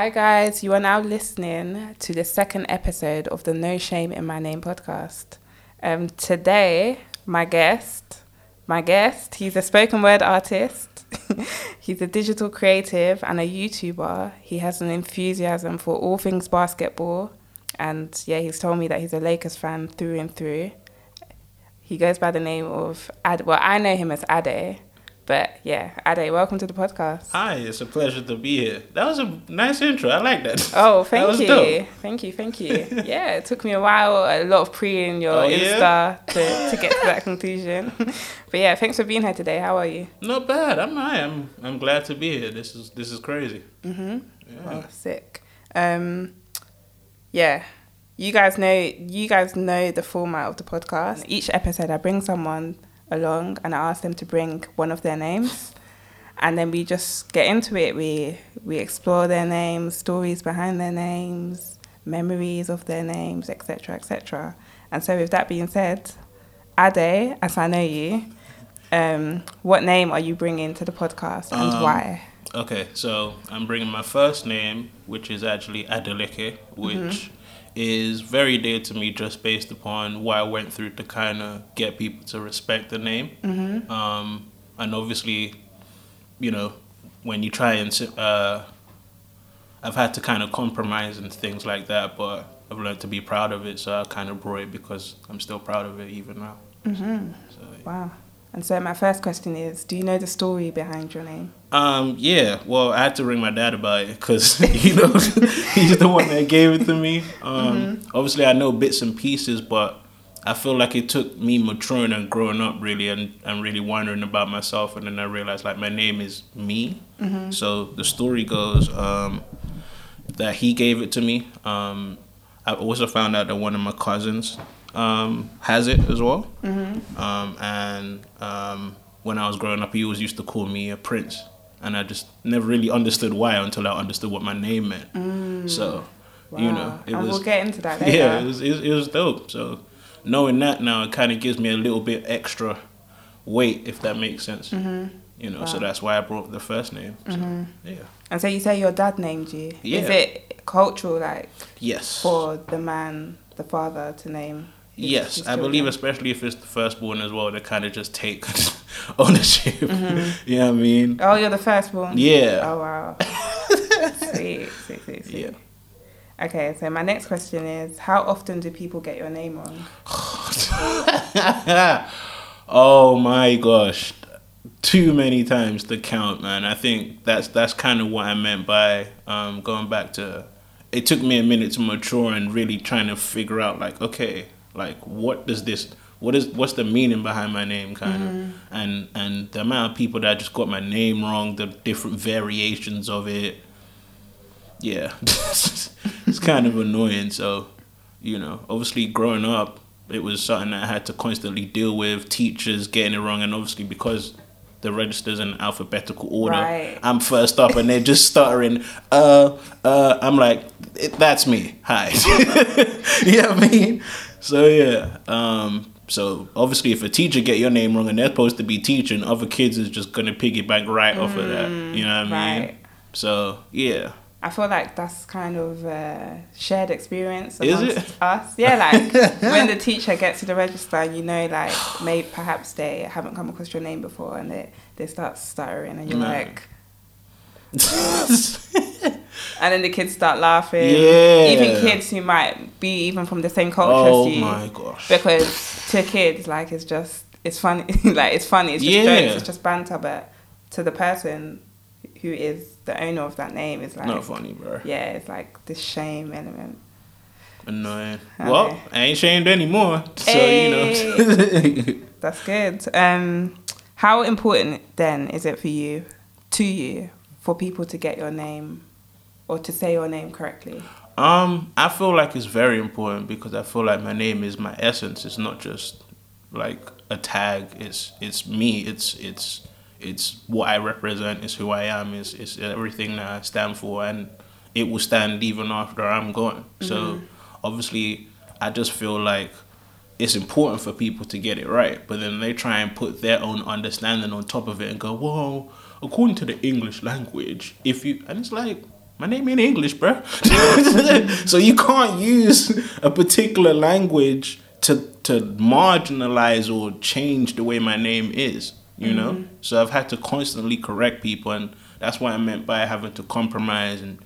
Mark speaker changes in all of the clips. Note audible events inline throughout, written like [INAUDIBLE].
Speaker 1: Hi, guys. You are now listening to the second episode of the No Shame in My Name podcast. Um, today, my guest, my guest, he's a spoken word artist, [LAUGHS] he's a digital creative and a YouTuber. He has an enthusiasm for all things basketball. And yeah, he's told me that he's a Lakers fan through and through. He goes by the name of Ad. Well, I know him as Ade. But yeah, Ade, welcome to the podcast.
Speaker 2: Hi, it's a pleasure to be here. That was a nice intro. I like that.
Speaker 1: Oh, [LAUGHS] thank
Speaker 2: was
Speaker 1: you.
Speaker 2: dope.
Speaker 1: Thank you, thank you. yeah, it took me a while, a lot of pre in your
Speaker 2: Oh,
Speaker 1: Insta
Speaker 2: yeah?
Speaker 1: to, to get to that conclusion. [LAUGHS] but yeah, thanks for being here today. How are you?
Speaker 2: Not bad. I'm I am I'm glad to be here. This is this is crazy.
Speaker 1: Mm-hmm.
Speaker 2: Yeah.
Speaker 1: Oh, sick. Um, yeah, you guys know you guys know the format of the podcast. Each episode, I bring someone along and I ask them to bring one of their names, and then we just get into it. We we explore their names, stories behind their names, memories of their names, etc., etc. And so, with that being said, Ade, as I know you, um, what name are you bringing to the podcast and
Speaker 2: Um,
Speaker 1: why?
Speaker 2: Okay, so I'm bringing my first name, which is actually Adeleke, which is very dear to me just based upon what I went through to kind of get people to respect the name.
Speaker 1: Mm-hmm.
Speaker 2: Um, and obviously, you know, when you try and, uh, I've had to kind of compromise and things like that, but I've learned to be proud of it. So I kind of brought it because I'm still proud of it even now.
Speaker 1: Mm-hmm.
Speaker 2: So,
Speaker 1: Wow. And so my first question is, do you know the story behind your name?
Speaker 2: um, yeah. Well, I had to ring my dad about it because [LAUGHS] you know [LAUGHS] he's the one that gave it to me. Um, Obviously, I know bits and pieces, but I feel like it took me maturing and growing up really, and, and really wondering about myself, and then I realized like my name is me. So the story goes um, that he gave it to me. Um, I also found out that one of my cousins um, has it as well. Um, and um, when I was growing up, he always used to call me a prince, and I just never really understood why until I understood what my name meant. So, you know, it
Speaker 1: and
Speaker 2: was
Speaker 1: we'll get into that [LAUGHS] later.
Speaker 2: yeah, it was, it it was dope. So knowing that now, it kind of gives me a little bit extra weight, if that makes sense. You know, so that's why I brought the first name. So, Yeah.
Speaker 1: And so you say your dad named you.
Speaker 2: Yeah.
Speaker 1: Is it cultural, like,
Speaker 2: Yes.
Speaker 1: for the man, the father, to name?
Speaker 2: Yes, I believe, especially if it's the firstborn as well, they kind of just take [LAUGHS] ownership.
Speaker 1: Mm-hmm. [LAUGHS]
Speaker 2: you know what I mean?
Speaker 1: Oh, you're the firstborn?
Speaker 2: Yeah.
Speaker 1: Oh, wow. [LAUGHS] sweet, sweet, sweet, sweet.
Speaker 2: Yeah.
Speaker 1: Okay, so my next question is, how often do people get your name wrong?
Speaker 2: oh my gosh, too many times to count, man. I think that's that's kind of what I meant by um, going back to. It took me a minute to mature and really trying to figure out, like, okay, like what does this, what is, what's the meaning behind my name, kind of, mm. and and the amount of people that just got my name wrong, the different variations of it. Yeah, [LAUGHS] it's kind of annoying. So, you know, obviously growing up, it was something that I had to constantly deal with. Teachers getting it wrong, and obviously because the registers in alphabetical order,
Speaker 1: Right.
Speaker 2: I'm first up, and they're just stuttering. Uh, uh, I'm like, that's me. Hi. [LAUGHS] you know what I mean? So yeah. Um, so obviously, if a teacher get your name wrong and they're supposed to be teaching, other kids is just gonna piggyback right off of that. You know what I mean?
Speaker 1: right.
Speaker 2: So yeah.
Speaker 1: I feel like that's kind of a shared experience
Speaker 2: Is
Speaker 1: amongst
Speaker 2: it?
Speaker 1: us. Yeah, like [LAUGHS] when the teacher gets to the register, you know, like maybe perhaps they haven't come across your name before, and they they start stuttering, and you're
Speaker 2: No.
Speaker 1: like, [LAUGHS] and then the kids start laughing.
Speaker 2: Yeah.
Speaker 1: even kids who might be even from the same culture
Speaker 2: oh
Speaker 1: as you,
Speaker 2: my gosh.
Speaker 1: because to kids, like it's just it's funny, [LAUGHS] like it's funny, it's just
Speaker 2: Yeah.
Speaker 1: jokes, it's just banter, but to the person who is the owner of that name, is like
Speaker 2: Not funny, bro.
Speaker 1: yeah, it's like the shame element.
Speaker 2: Annoying.
Speaker 1: Okay.
Speaker 2: Well, I ain't shamed anymore. So you know. [LAUGHS]
Speaker 1: That's good. Um, how important then is it for you, to you, for people to get your name or to say your name correctly?
Speaker 2: Um, I feel like it's very important because I feel like my name is my essence. It's not just like a tag. It's it's me. It's it's it's what I represent. It's who I am. It's it's everything that I stand for, and it will stand even after I'm gone. So mm-hmm. obviously, I just feel like it's important for people to get it right, but then they try and put their own understanding on top of it and go, "Whoa, according to the English language, if you," and it's like, my name ain't English, bruh. [LAUGHS] so you can't use a particular language to to marginalize or change the way my name is. You know, so I've had to constantly correct people, and that's what I meant by having to compromise and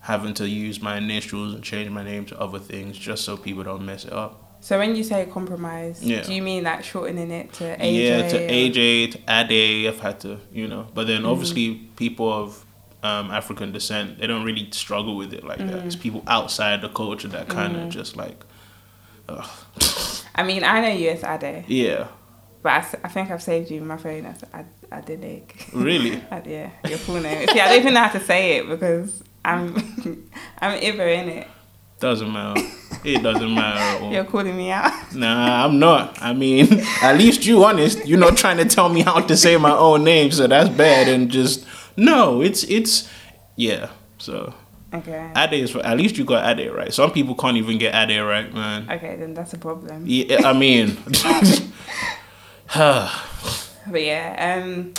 Speaker 2: having to use my initials and change my name to other things just so people don't mess it up.
Speaker 1: So when you say compromise,
Speaker 2: Yeah.
Speaker 1: do you mean like shortening it to AJ?
Speaker 2: Yeah, to
Speaker 1: or-
Speaker 2: AJ, to Ade, I've had to, you know. But
Speaker 1: Mm-hmm.
Speaker 2: then obviously people of um, African descent, they don't really struggle with it like that.
Speaker 1: Mm-hmm.
Speaker 2: It's people outside the culture that kind of just like, ugh.
Speaker 1: I mean, I know you as Ade,
Speaker 2: yeah,
Speaker 1: but I think I've saved you my phone as Ad- Adeleke.
Speaker 2: really. [LAUGHS]
Speaker 1: Ad- yeah, your full name. See, I don't even know how to say it because I'm [LAUGHS] I'm Ibo in it.
Speaker 2: Doesn't matter. It doesn't matter at all.
Speaker 1: You're calling me out.
Speaker 2: Nah, I'm not. I mean, [LAUGHS] at least you honest. You're not trying to tell me how to say my own name, so that's bad. And just no, it's it's yeah. So
Speaker 1: Okay.
Speaker 2: Ade is at least you got Ade right. Some people can't even get Ade right, man.
Speaker 1: Okay, then that's a problem.
Speaker 2: Yeah, I mean, [SIGHS]
Speaker 1: But yeah, um,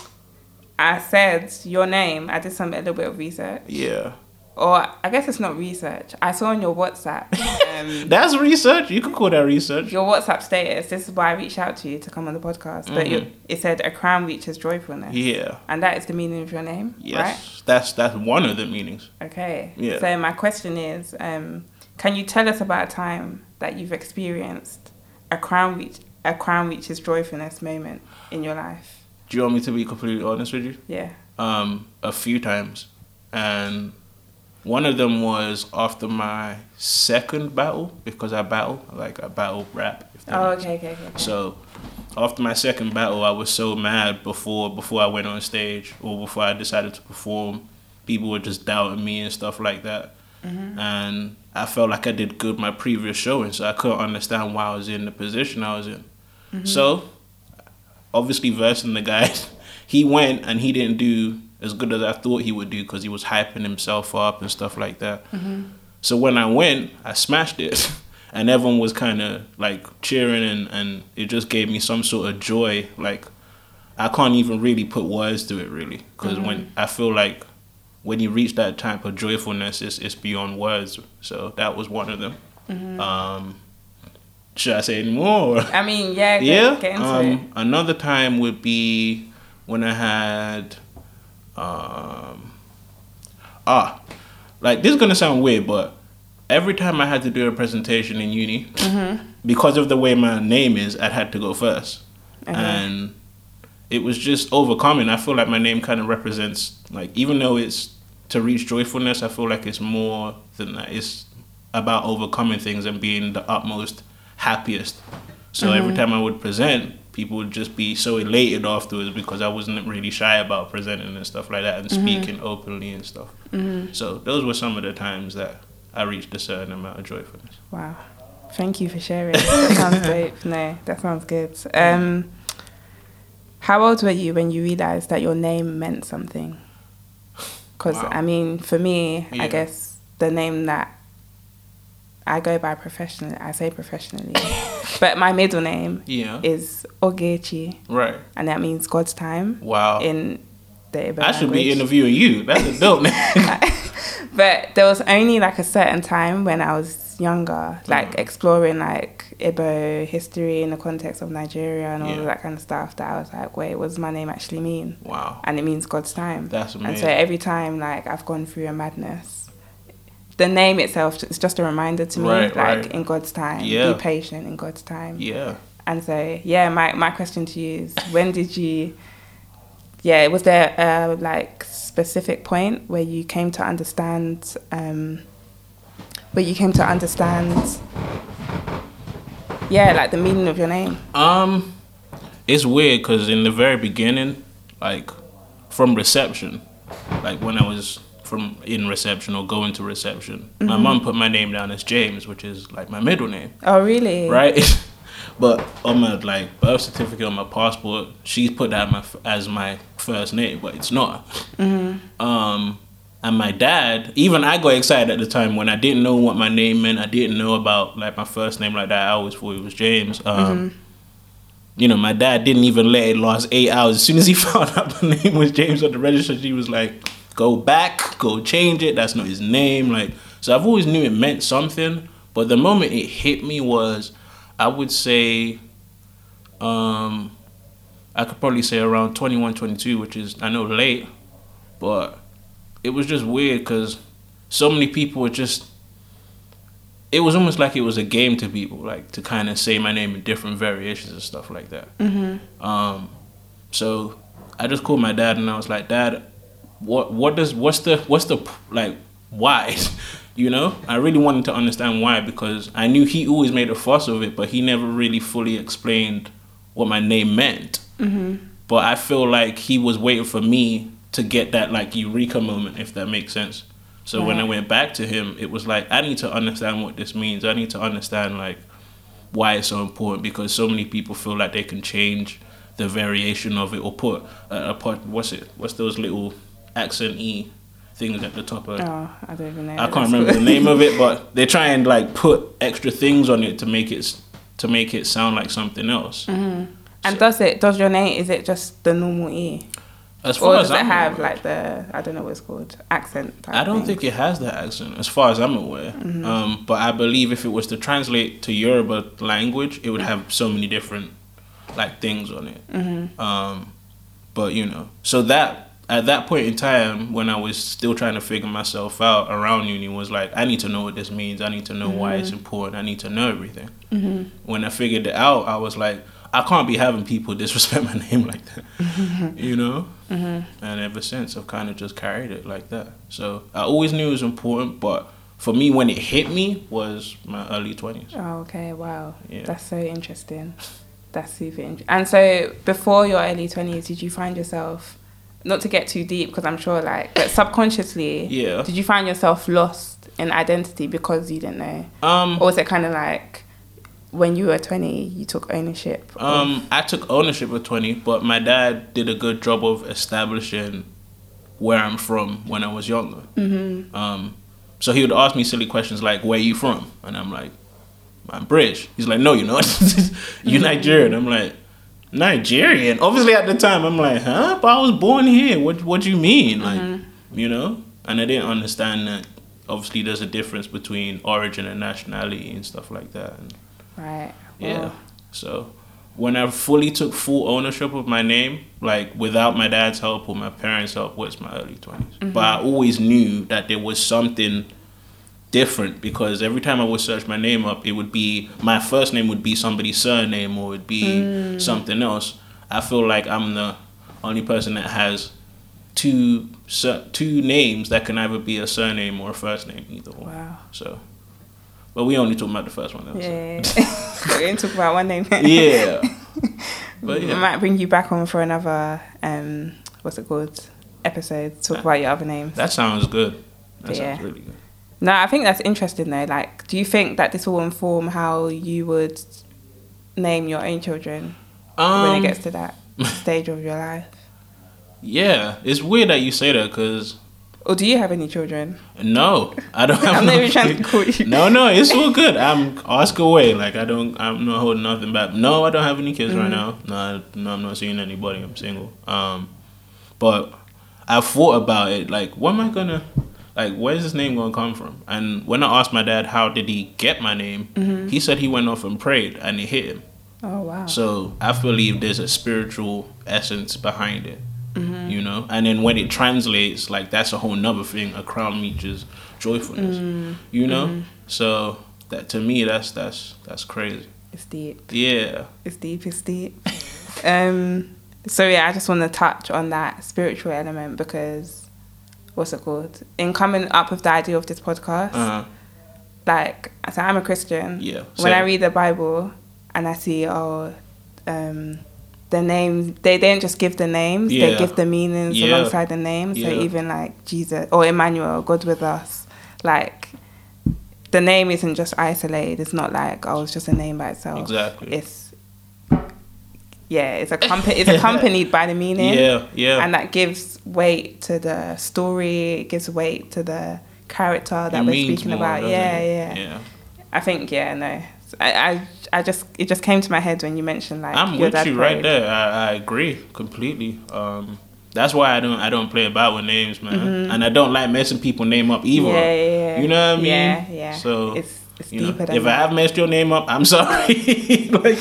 Speaker 1: I said your name. I did some a little bit of research,
Speaker 2: yeah.
Speaker 1: or I guess it's not research. I saw on your WhatsApp, [LAUGHS] um,
Speaker 2: That's research. You could call that research.
Speaker 1: your WhatsApp status. This is why I reached out to you to come on the podcast. But you, it said a crown reaches joyfulness,
Speaker 2: Yeah.
Speaker 1: and that is the meaning of your name,
Speaker 2: Yes. That's that's one of the meanings.
Speaker 1: Okay.
Speaker 2: Yeah.
Speaker 1: So my question is, um, can you tell us about a time that you've experienced a crown reach a crown reaches joyfulness moment in your life?
Speaker 2: Do you want me to be completely honest with you?
Speaker 1: Yeah.
Speaker 2: um, a few times, and one of them was after my second battle because I battle like I battle rap.
Speaker 1: Oh, okay, okay, okay. okay.
Speaker 2: So after my second battle, I was so mad before before I went on stage or before I decided to perform. People were just doubting me and stuff like that, and I felt like I did good my previous showing, so I couldn't understand why I was in the position I was in. Mm-hmm. So obviously versing the guys, [LAUGHS] he went and he didn't do as good as I thought he would do because he was hyping himself up and stuff like that. Mm-hmm. So when I went, I smashed it. [LAUGHS] And everyone was kind of like cheering, and, and it just gave me some sort of joy. Like, I can't even really put words to it, really. Because when mm-hmm. I feel like when you reach that type of joyfulness, it's, it's beyond words. So that was one of them. Um, should I say any more?
Speaker 1: I mean, yeah,
Speaker 2: yeah.
Speaker 1: get
Speaker 2: um. Another time would be when I had, um, ah, like this is gonna sound weird, but every time I had to do a presentation in uni,
Speaker 1: Mm-hmm.
Speaker 2: because of the way my name is, I had to go first,
Speaker 1: Okay.
Speaker 2: and it was just overcoming. I feel like my name kind of represents like even though it's to reach joyfulness, I feel like it's more than that. It's about overcoming things and being the utmost happiest. So every mm-hmm. time I would present, people would just be so elated afterwards because I wasn't really shy about presenting and stuff like that and mm-hmm. speaking openly and stuff. Mm-hmm. So those were some of the times that I reached a certain amount of joyfulness.
Speaker 1: Wow. Thank you for sharing. That sounds [LAUGHS] dope. No, that sounds good. Um, how old were you when you realized that your name meant something? Because,
Speaker 2: Wow.
Speaker 1: I mean, for me,
Speaker 2: Yeah.
Speaker 1: I guess the name that I go by professionally, I say professionally, [LAUGHS] but my middle name
Speaker 2: Yeah.
Speaker 1: is Ogechi,
Speaker 2: Right.
Speaker 1: and that means God's time
Speaker 2: Wow.
Speaker 1: in the
Speaker 2: I should be interviewing you. That's a dope [LAUGHS] name. [LAUGHS]
Speaker 1: but there was only like a certain time when I was younger, like
Speaker 2: Mm.
Speaker 1: exploring like Igbo history in the context of Nigeria and all
Speaker 2: Yeah.
Speaker 1: that kind of stuff. That I was like, wait, what does my name actually mean?
Speaker 2: wow.
Speaker 1: And it means God's time.
Speaker 2: That's amazing.
Speaker 1: And so every time like I've gone through a madness, the name itself is just a reminder to me,
Speaker 2: Right,
Speaker 1: like
Speaker 2: right.
Speaker 1: in God's time,
Speaker 2: Yeah.
Speaker 1: be patient in God's time.
Speaker 2: Yeah.
Speaker 1: And so, yeah, my, my question to you is when did you, yeah, was there a like specific point where you came to understand, um, where you came to understand, yeah, like the meaning of your name?
Speaker 2: Um, it's weird because in the very beginning, like from reception, like when I was from in reception or going to reception, my mum put my name down as James, which is like my middle name,
Speaker 1: Oh, really?
Speaker 2: right? [LAUGHS] but on my like birth certificate on my passport, she's put that my, as my first name, but it's not. Um, And my dad, even I got excited at the time when I didn't know what my name meant. I didn't know about like my first name like that. I always thought it was James. Um, You know, my dad didn't even let it last eight hours. As soon as he [LAUGHS] found out my name was James on the register, he was like, "Go back, go change it. That's not his name." Like, so I've always knew it meant something. But the moment it hit me was, I would say, um, I could probably say around 21, 22, which is I know late, but it was just weird because so many people were just. It was almost like it was a game to people, like to kind of say my name in different variations and stuff like that.
Speaker 1: Mm-hmm.
Speaker 2: Um, so I just called my dad and I was like, Dad, what what does what's the what's the like why? [LAUGHS] you know, I really wanted to understand why because I knew he always made a fuss of it, but he never really fully explained what my name meant.
Speaker 1: Mm-hmm.
Speaker 2: But I feel like he was waiting for me to get that like eureka moment, if that makes sense. So when I went back to him, it was like I need to understand what this means. I need to understand like why it's so important because so many people feel like they can change the variation of it or put a part. What's it? What's those little accent e things at the top of?
Speaker 1: Oh, I don't even know.
Speaker 2: I can't remember the name of it, but [LAUGHS] they try and like put extra things on it to make it to make it sound like something else.
Speaker 1: Mm-hmm. And does it? Does your name? Is it just the normal e,
Speaker 2: As far
Speaker 1: or
Speaker 2: as
Speaker 1: does it
Speaker 2: I'm
Speaker 1: have
Speaker 2: aware.
Speaker 1: like the I don't know what it's called accent? Type
Speaker 2: I don't
Speaker 1: thing?
Speaker 2: think it has that accent, as far as I'm aware.
Speaker 1: Mm-hmm.
Speaker 2: Um, but I believe if it was to translate to Yoruba language, it would have so many different like things on it.
Speaker 1: Mm-hmm.
Speaker 2: Um, but you know, so that at that point in time, when I was still trying to figure myself out around uni, was like, I need to know what this means. I need to know why it's important. I need to know everything.
Speaker 1: Mm-hmm.
Speaker 2: When I figured it out, I was like, I can't be having people [LAUGHS] disrespect my name like that, you know.
Speaker 1: Mm-hmm.
Speaker 2: And ever since, I've kind of just carried it like that. So I always knew it was important, but for me, when it hit me, was my early twenties.
Speaker 1: Oh, okay. Wow.
Speaker 2: Yeah.
Speaker 1: That's so interesting. That's super interesting. And so, before your early twenties, did you find yourself, not to get too deep, because I'm sure, like, but subconsciously,
Speaker 2: Yeah.
Speaker 1: did you find yourself lost in identity because you didn't know,
Speaker 2: Um,
Speaker 1: or was it kind of like when you were 20, you took ownership? of-
Speaker 2: Um, I took ownership of 20, but my dad did a good job of establishing where I'm from when I was younger.
Speaker 1: Mhm.
Speaker 2: Um, so he would ask me silly questions like, "Where are you from?" And I'm like, "I'm British." He's like, "No, you're not. [LAUGHS] you're Nigerian." I'm like, "Nigerian." Obviously, at the time, I'm like, "Huh?" But I was born here. What What do you mean? Like, mm-hmm. you know? And I didn't understand that. Obviously, there's a difference between origin and nationality and stuff like that. And
Speaker 1: Right.
Speaker 2: yeah. So when I fully took full ownership of my name, like without my dad's help or my parents' help, was my early 20s. But mm-hmm. I always knew that there was something different because every time I would search my name up, it would be my first name would be somebody's surname or it would be something else. I feel like I'm the only person that has two sur- two names that can either be a surname or a first name, either.
Speaker 1: Wow.
Speaker 2: So, but we only talking about the first one. Though, so.
Speaker 1: Yeah. [LAUGHS] We're going to talk about one name. [LAUGHS]
Speaker 2: yeah. [LAUGHS] But yeah.
Speaker 1: I might bring you back on for another, um, what's it called? Episode. Talk about your other names.
Speaker 2: That sounds good. That
Speaker 1: Yeah.
Speaker 2: sounds really good.
Speaker 1: No, I think that's interesting though. Like, do you think that this will inform how you would name your own children when
Speaker 2: Um,
Speaker 1: it gets to that [LAUGHS] stage of your life?
Speaker 2: yeah, it's weird that you say that because
Speaker 1: Or do you have any children?
Speaker 2: no, I don't [LAUGHS] have.
Speaker 1: I'm not
Speaker 2: no
Speaker 1: even trying to call [LAUGHS] you.
Speaker 2: No, no, it's all good. I'm ask away. Like I don't, I'm not holding nothing back. No, I don't have any kids right now. No, no, I'm not seeing anybody. I'm single. Um, but I thought about it. Like, what am I gonna? Like, where's his name gonna come from? And when I asked my dad how did he get my name, he said he went off and prayed and it hit him.
Speaker 1: Oh wow.
Speaker 2: So I believe there's a spiritual essence behind it,
Speaker 1: Mm-hmm.
Speaker 2: you know. And then when it translates, like that's a whole nother thing. A crown means joyfulness,
Speaker 1: Mm-hmm.
Speaker 2: you know. So that to me, that's that's that's crazy.
Speaker 1: It's deep.
Speaker 2: Yeah,
Speaker 1: It's deep. It's deep. [LAUGHS] um. So yeah, I just want to touch on that spiritual element because what's it called? In coming up with the idea of this podcast,
Speaker 2: uh,
Speaker 1: like so I'm a Christian.
Speaker 2: yeah.
Speaker 1: when I read the Bible and I see oh um the names they don't just give the names,
Speaker 2: yeah.
Speaker 1: they give the meanings
Speaker 2: Yeah.
Speaker 1: alongside the names.
Speaker 2: Yeah.
Speaker 1: So even like Jesus or Emmanuel, God with us, like the name isn't just isolated. It's not like oh it's just a name by itself.
Speaker 2: exactly.
Speaker 1: It's yeah, it's a company. It's accompanied by the meaning. [LAUGHS]
Speaker 2: Yeah, yeah.
Speaker 1: and that gives weight to the story. It gives weight to the character that
Speaker 2: It
Speaker 1: we're speaking
Speaker 2: more,
Speaker 1: about. Yeah, yeah,
Speaker 2: yeah.
Speaker 1: I think yeah, no. I, I, I just it just came to my head when you mentioned like
Speaker 2: I'm with you right
Speaker 1: played.
Speaker 2: there. I, I agree completely. Um, that's why I don't I don't play about with names, man, and I don't like messing people name up either.
Speaker 1: Mm-hmm. Yeah, yeah, yeah.
Speaker 2: You know what I mean?
Speaker 1: Yeah, yeah.
Speaker 2: So
Speaker 1: it's it's
Speaker 2: you know,
Speaker 1: than
Speaker 2: if I have messed your name up, I'm [LAUGHS] sorry. like,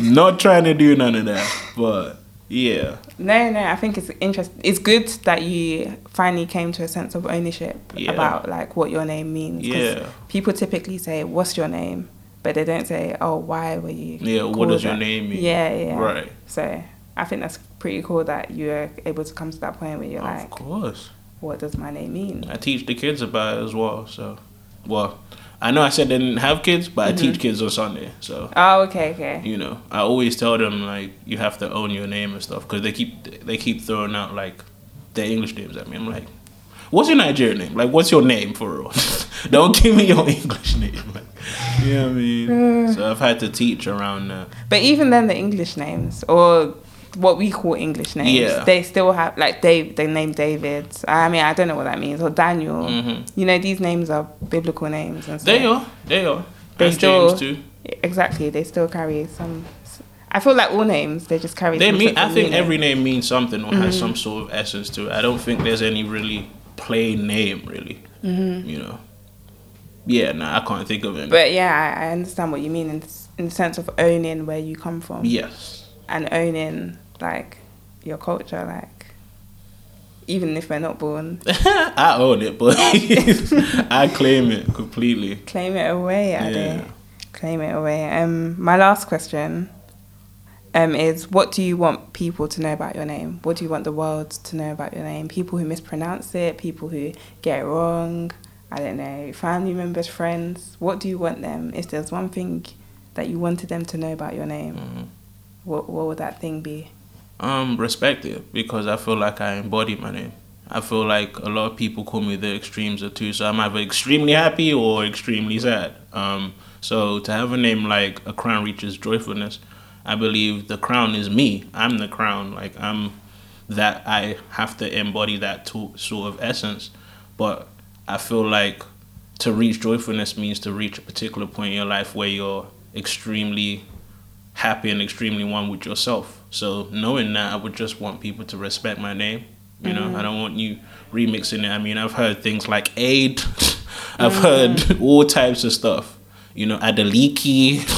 Speaker 2: not trying to do none of that, but yeah,
Speaker 1: No, no, I think it's interesting. It's good that you finally came to a sense of ownership
Speaker 2: Yeah.
Speaker 1: about like what your name means.
Speaker 2: Yeah.
Speaker 1: People typically say, "What's your name?" but they don't say, "Oh, why were you?"
Speaker 2: Yeah, what does your name mean?
Speaker 1: Yeah, yeah.
Speaker 2: Right.
Speaker 1: So I think that's pretty cool that you're able to come to that point where you're
Speaker 2: of
Speaker 1: like, "Of
Speaker 2: course.
Speaker 1: "What does my name mean?"
Speaker 2: I teach the kids about it as well. So, well, I know I said they didn't have kids, but I
Speaker 1: Mm-hmm.
Speaker 2: teach kids on Sunday. So
Speaker 1: Oh, okay, okay.
Speaker 2: you know, I always tell them like you have to own your name and stuff because they keep they keep throwing out like their English names at me. I'm like, what's your Nigerian name? Like, what's your name for real? [LAUGHS] Don't give me your [LAUGHS] English name. Like, you know what I mean? so I've had to teach around that.
Speaker 1: But even then, the English names or what we call English names,
Speaker 2: Yeah.
Speaker 1: they still have like Dave. They name David. I mean, I don't know what that means. Or Daniel.
Speaker 2: Mhm.
Speaker 1: You know, these names are biblical names and.
Speaker 2: They are, they are.
Speaker 1: They
Speaker 2: and
Speaker 1: still
Speaker 2: James too.
Speaker 1: exactly. They still carry some. I feel like all names they just carry.
Speaker 2: They mean. I think
Speaker 1: meaning.
Speaker 2: every name means something or
Speaker 1: Mm-hmm.
Speaker 2: has some sort of essence to it. I don't think there's any really plain name, really.
Speaker 1: Mm-hmm.
Speaker 2: You know. Yeah, nah, I can't think of any.
Speaker 1: But yeah, I, I understand what you mean in in the sense of owning where you come from
Speaker 2: yes.
Speaker 1: And owning like your culture, like even if we're not born, [LAUGHS]
Speaker 2: I own it, but [LAUGHS] I claim it completely.
Speaker 1: claim it away, Ade.
Speaker 2: Yeah.
Speaker 1: Claim it away. Um, my last question um is what do you want people to know about your name? What do you want the world to know about your name? People who mispronounce it, people who get it wrong. I don't know, family members, friends. What do you want them? If there's one thing that you wanted them to know about your name,
Speaker 2: Mhm.
Speaker 1: What what would that thing be?
Speaker 2: Um, respect it because I feel like I embody my name. I feel like a lot of people call me the extremes of two, so I'm either extremely happy or extremely sad. Um, so to have a name like a crown reaches joyfulness, I believe the crown is me. I'm the crown. Like I'm that I have to embody that sort of essence. But I feel like to reach joyfulness means to reach a particular point in your life where you're extremely happy and extremely one with yourself. So knowing that, I would just want people to respect my name. You know, mm-hmm. I don't want you remixing it. I mean, I've heard things like aid. [LAUGHS] I've mm-hmm. heard all types of stuff. You know, Adeliki,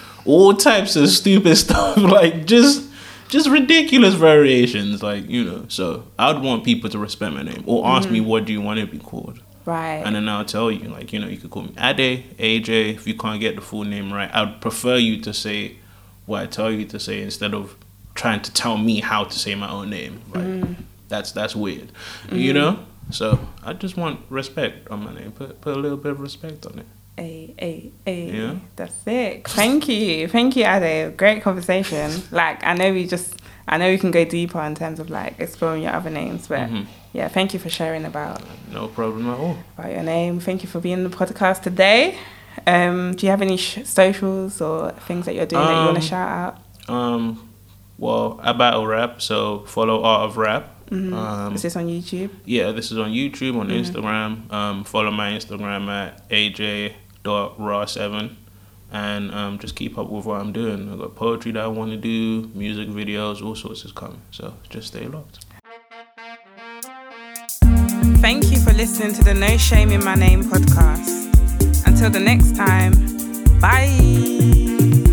Speaker 2: [LAUGHS] all types of stupid [LAUGHS] stuff. Like just, just ridiculous variations. Like you know, so I'd want people to respect my name or ask me mm-hmm. what do you want to be called.
Speaker 1: Right.
Speaker 2: And then I'll tell you, like, you know, you could call me Ade, AJ, if you can't get the full name right. I'd prefer you to say what I tell you to say instead of trying to tell me how to say my own name. Like, that's that's weird. You know? So I just want respect on my name. Put put a little bit of respect on it.
Speaker 1: Hey, hey, hey.
Speaker 2: Yeah.
Speaker 1: That's it. Thank you. Thank you, Ade. Great conversation. Like, I know we just, I know we can go deeper in terms of like exploring your other names, but
Speaker 2: Mhm.
Speaker 1: yeah, thank you for sharing about,
Speaker 2: No problem at all.
Speaker 1: about your name. Thank you for being on the podcast today. Um, do you have any sh- socials or things that you're doing that you want
Speaker 2: Um,
Speaker 1: to shout out?
Speaker 2: Um, well, I battle rap, so follow Art of Rap.
Speaker 1: Mhm.
Speaker 2: Um,
Speaker 1: Is this on YouTube?
Speaker 2: Yeah, this is on YouTube, on
Speaker 1: Mhm.
Speaker 2: Instagram. Um, follow my Instagram at aj.raw7 and um, just keep up with what I'm doing. I've got poetry that I want to do, music videos, all sorts is coming. So just stay locked.
Speaker 1: Thank you for listening to the No Shame in My Name podcast. Until the next time, bye.